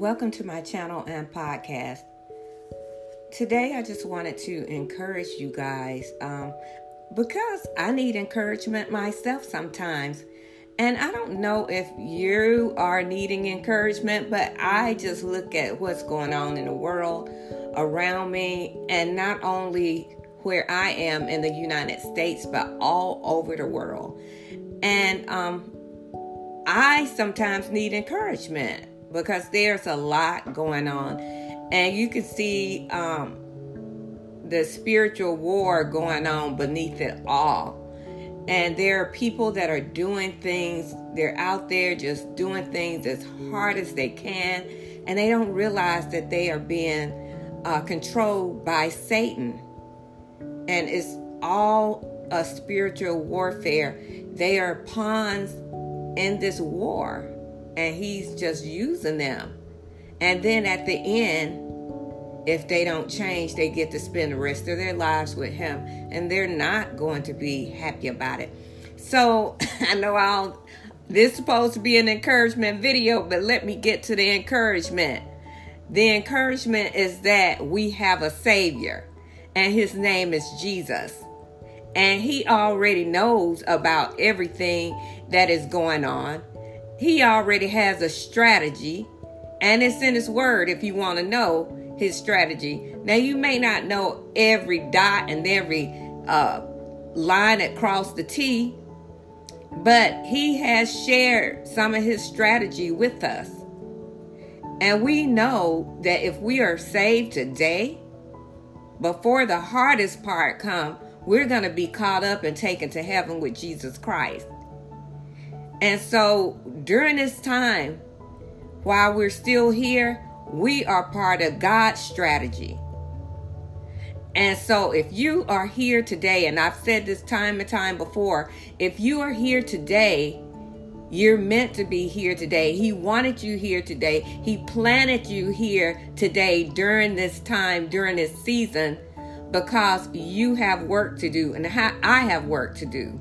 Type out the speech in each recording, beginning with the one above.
Welcome to my channel and podcast. Today, I just wanted to encourage you guys um, because I need encouragement myself sometimes. And I don't know if you are needing encouragement, but I just look at what's going on in the world around me, and not only where I am in the United States, but all over the world. And um, I sometimes need encouragement because there's a lot going on. And you can see um, the spiritual war going on beneath it all. And there are people that are doing things, they're out there just doing things as hard as they can, and they don't realize that they are being uh, controlled by Satan. And it's all a spiritual warfare. They are pawns in this war and he's just using them. And then at the end, if they don't change, they get to spend the rest of their lives with him, and they're not going to be happy about it. So I know I'll. This is supposed to be an encouragement video, but let me get to the encouragement. The encouragement is that we have a Savior, and His name is Jesus. And He already knows about everything that is going on. He already has a strategy, and it's in His Word if you want to know His strategy. Now, you may not know every dot and every uh, line across the T, but He has shared some of His strategy with us. And we know that if we are saved today, before the hardest part come, we're going to be caught up and taken to heaven with Jesus Christ. And so during this time, while we're still here, we are part of God's strategy. And so, if you are here today, and I've said this time and time before, if you are here today, you're meant to be here today. He wanted you here today. He planted you here today during this time, during this season, because you have work to do, and I have work to do.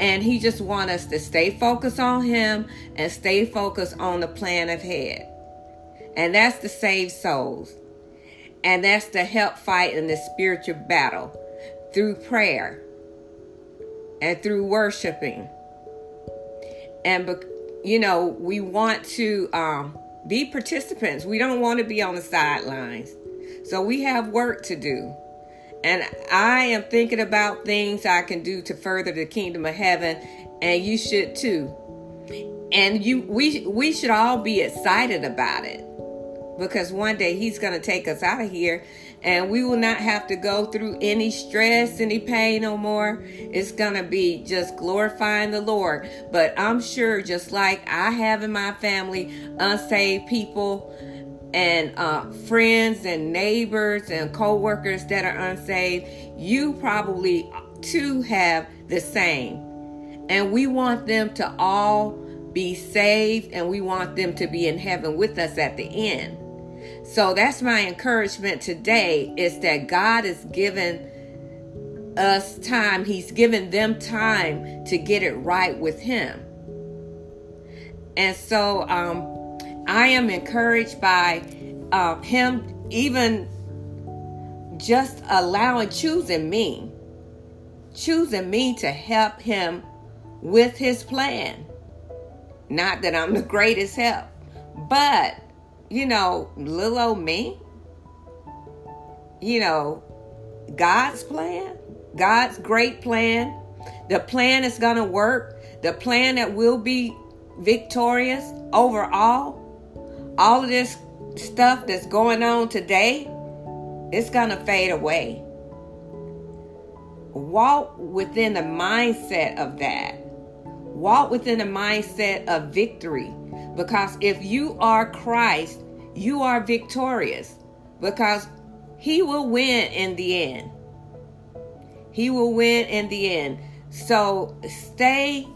And he just want us to stay focused on him and stay focused on the plan ahead. And that's to save souls. And that's to help fight in the spiritual battle through prayer and through worshiping. And, you know, we want to um, be participants. We don't want to be on the sidelines. So we have work to do. And I am thinking about things I can do to further the kingdom of heaven, and you should too. And you we we should all be excited about it. Because one day he's going to take us out of here and we will not have to go through any stress, any pain no more. It's going to be just glorifying the Lord. But I'm sure, just like I have in my family, unsaved people and uh, friends and neighbors and co-workers that are unsaved you probably too have the same. And we want them to all be saved and we want them to be in heaven with us at the end. So that's my encouragement today is that god has given us time. He's given them time to get it right with him. And so um I am encouraged by uh, him even just allowing, choosing me, choosing me to help him with his plan. Not that I'm the greatest help, but, you know, little old me, you know, God's plan, God's great plan, the plan is going to work, the plan that will be victorious overall all of this stuff that's going on today, it's going to fade away. Walk within the mindset of that. Walk within the mindset of victory. Because if you are Christ, you are victorious. Because He will win in the end. He will win in the end. So stay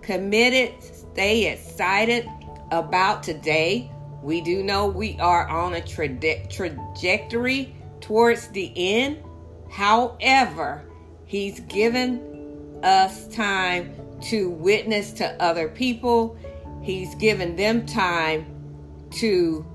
committed, stay excited about today we do know we are on a tra- trajectory towards the end. However, He's given us time to witness to other people. He's given them time to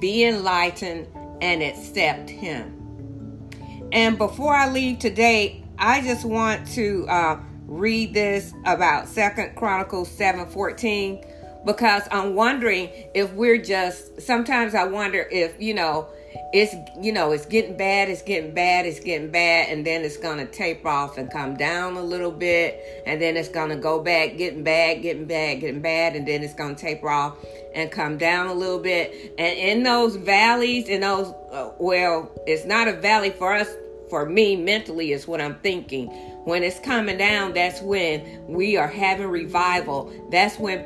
be enlightened and accept Him. And before I leave today, I just want to uh, read this about Second Chronicles seven fourteen because I'm wondering if we're just. Sometimes I wonder if you know it's you know it's getting bad it's getting bad it's getting bad and then it's gonna taper off and come down a little bit and then it's gonna go back getting bad getting bad getting bad and then it's gonna taper off and come down a little bit and in those valleys in those uh, well it's not a valley for us for me mentally is what i'm thinking when it's coming down that's when we are having revival that's when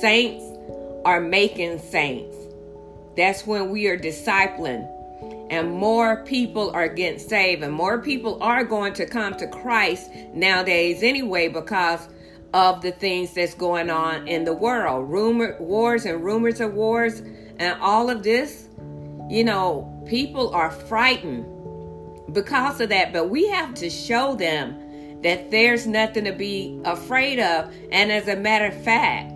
saints are making saints. That's when we are discipling and more people are getting saved and more people are going to come to Christ nowadays anyway because of the things that's going on in the world. Rumor wars and rumors of wars and all of this you know people are frightened because of that but we have to show them that there's nothing to be afraid of. And as a matter of fact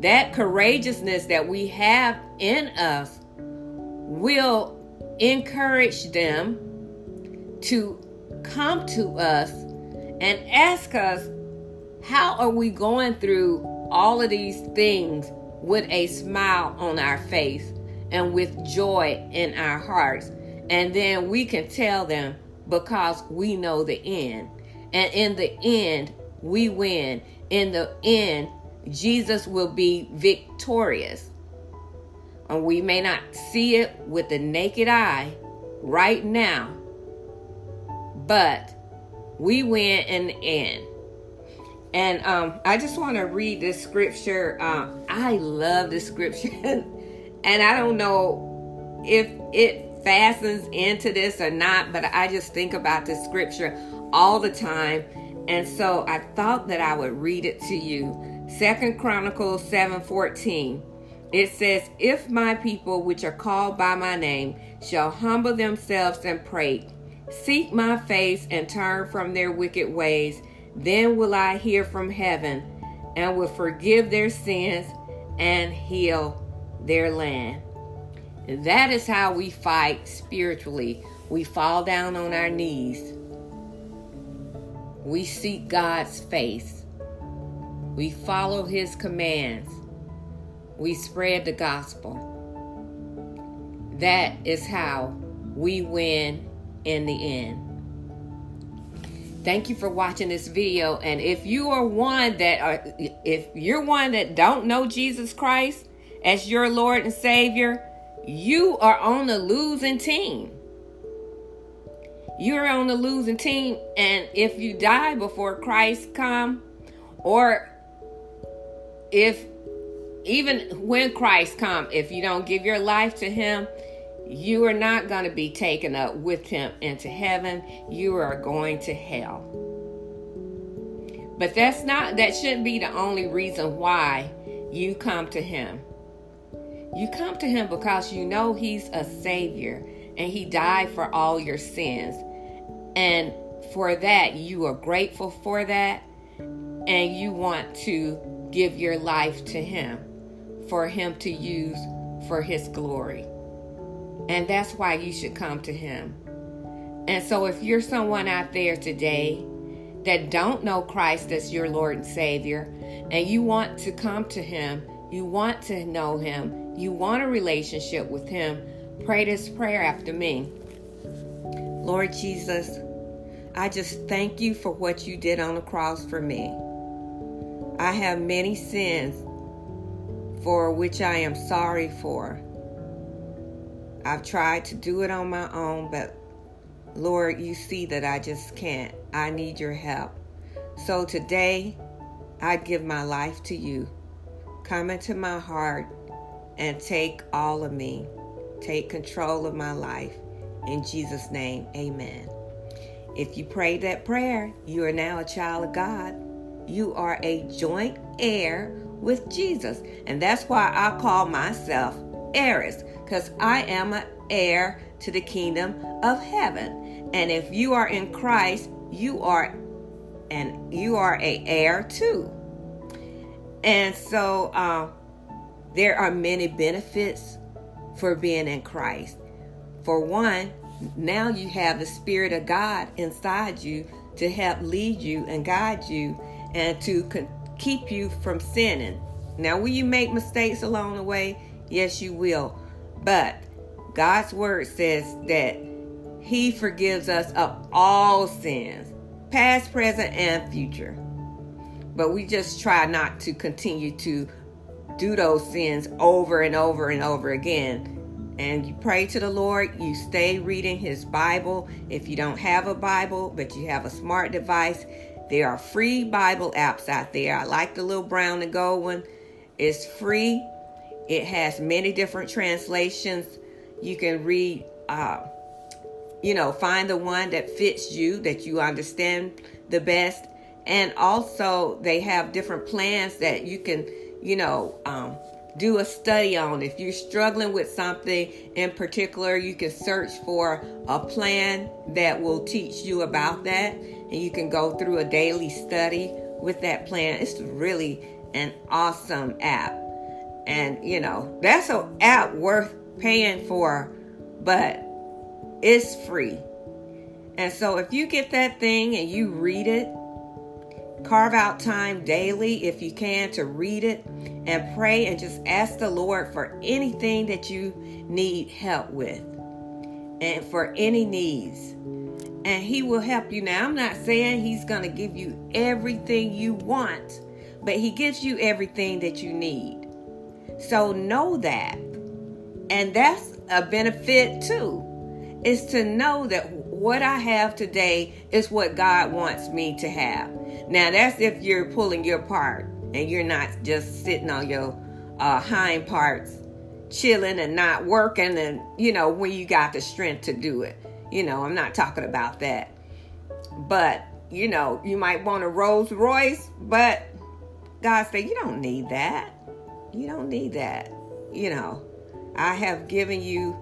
that courageousness that we have in us will encourage them to come to us and ask us, How are we going through all of these things with a smile on our face and with joy in our hearts? And then we can tell them because we know the end. And in the end, we win. In the end, Jesus will be victorious. And we may not see it with the naked eye right now, but we win in the end. And um, I just want to read this scripture. Um, I love this scripture. and I don't know if it fastens into this or not, but I just think about this scripture all the time. And so I thought that I would read it to you. Second Chronicles 7:14. It says, If my people which are called by my name shall humble themselves and pray, seek my face and turn from their wicked ways, then will I hear from heaven and will forgive their sins and heal their land. And that is how we fight spiritually. We fall down on our knees. We seek God's face we follow his commands. We spread the gospel. That is how we win in the end. Thank you for watching this video. And if you are one that are, if you're one that don't know Jesus Christ as your Lord and Savior, you are on the losing team. You're on the losing team. And if you die before Christ come, or if even when Christ come, if you don't give your life to him, you are not going to be taken up with him into heaven. You are going to hell. But that's not that shouldn't be the only reason why you come to him. You come to him because you know he's a savior and he died for all your sins. And for that you are grateful for that and you want to give your life to Him for Him to use for His glory. And that's why you should come to Him. And so, if you're someone out there today that don't know Christ as your Lord and Savior, and you want to come to Him, you want to know Him, you want a relationship with Him, pray this prayer after me. Lord Jesus, I just thank you for what you did on the cross for me. I have many sins for which I am sorry for. I've tried to do it on my own, but Lord, you see that I just can't. I need your help. So today, I give my life to you. Come into my heart and take all of me. Take control of my life. In Jesus' name, amen. If you prayed that prayer, you are now a child of God you are a joint heir with Jesus. And that's why I call myself heiress, because I am an heir to the kingdom of heaven. And if you are in Christ, you are and you are a heir too. And so uh, there are many benefits for being in Christ. For one, now you have the Spirit of God inside you to help lead you and guide you and to keep you from sinning. Now, will you make mistakes along the way? Yes, you will. But God's word says that He forgives us of all sins, past, present, and future. But we just try not to continue to do those sins over and over and over again. And you pray to the Lord, you stay reading His Bible. If you don't have a Bible, but you have a smart device, there are free Bible apps out there. I like the little brown and gold one. It's free. It has many different translations. You can read, uh, you know, find the one that fits you, that you understand the best. And also, they have different plans that you can, you know, um, do a study on. If you're struggling with something in particular, you can search for a plan that will teach you about that. And you can go through a daily study with that plan. It's really an awesome app. And, you know, that's an app worth paying for, but it's free. And so if you get that thing and you read it, carve out time daily if you can to read it and pray and just ask the Lord for anything that you need help with and for any needs. And He will help you. Now, I'm not saying He's going to give you everything you want, but He gives you everything that you need. So know that. And that's a benefit too, is to know that what I have today is what God wants me to have. Now, that's if you're pulling your part and you're not just sitting on your uh, hind parts, chilling and not working, and you know, when you got the strength to do it. You know, I'm not talking about that. But, you know, you might want a Rolls Royce, but God said, you don't need that. You don't need that. You know, I have given you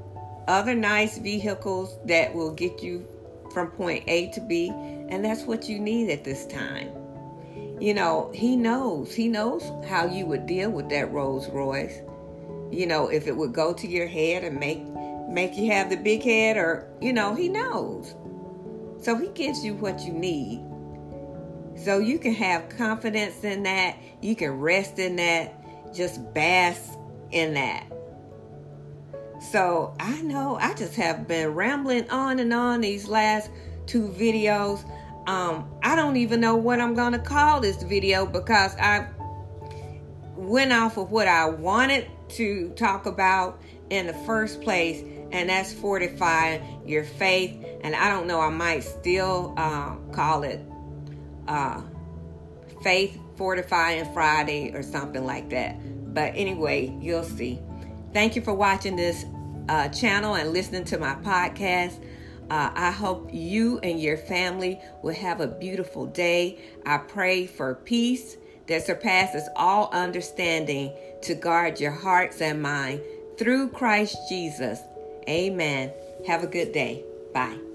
other nice vehicles that will get you from point A to B, and that's what you need at this time. You know, he knows. He knows how you would deal with that Rolls Royce. You know, if it would go to your head and make make you have the big head or, you know, he knows. So he gives you what you need. So you can have confidence in that. You can rest in that. Just bask in that. So I know I just have been rambling on and on these last two videos. Um, I don't even know what I'm going to call this video because I went off of what I wanted to talk about in the first place, and that's fortifying your faith. And I don't know, I might still uh, call it uh, Faith Fortifying Friday or something like that. But anyway, you'll see. Thank you for watching this uh, channel and listening to my podcast. Uh, I hope you and your family will have a beautiful day. I pray for peace that surpasses all understanding to guard your hearts and mind through Christ Jesus. Amen. Have a good day. Bye.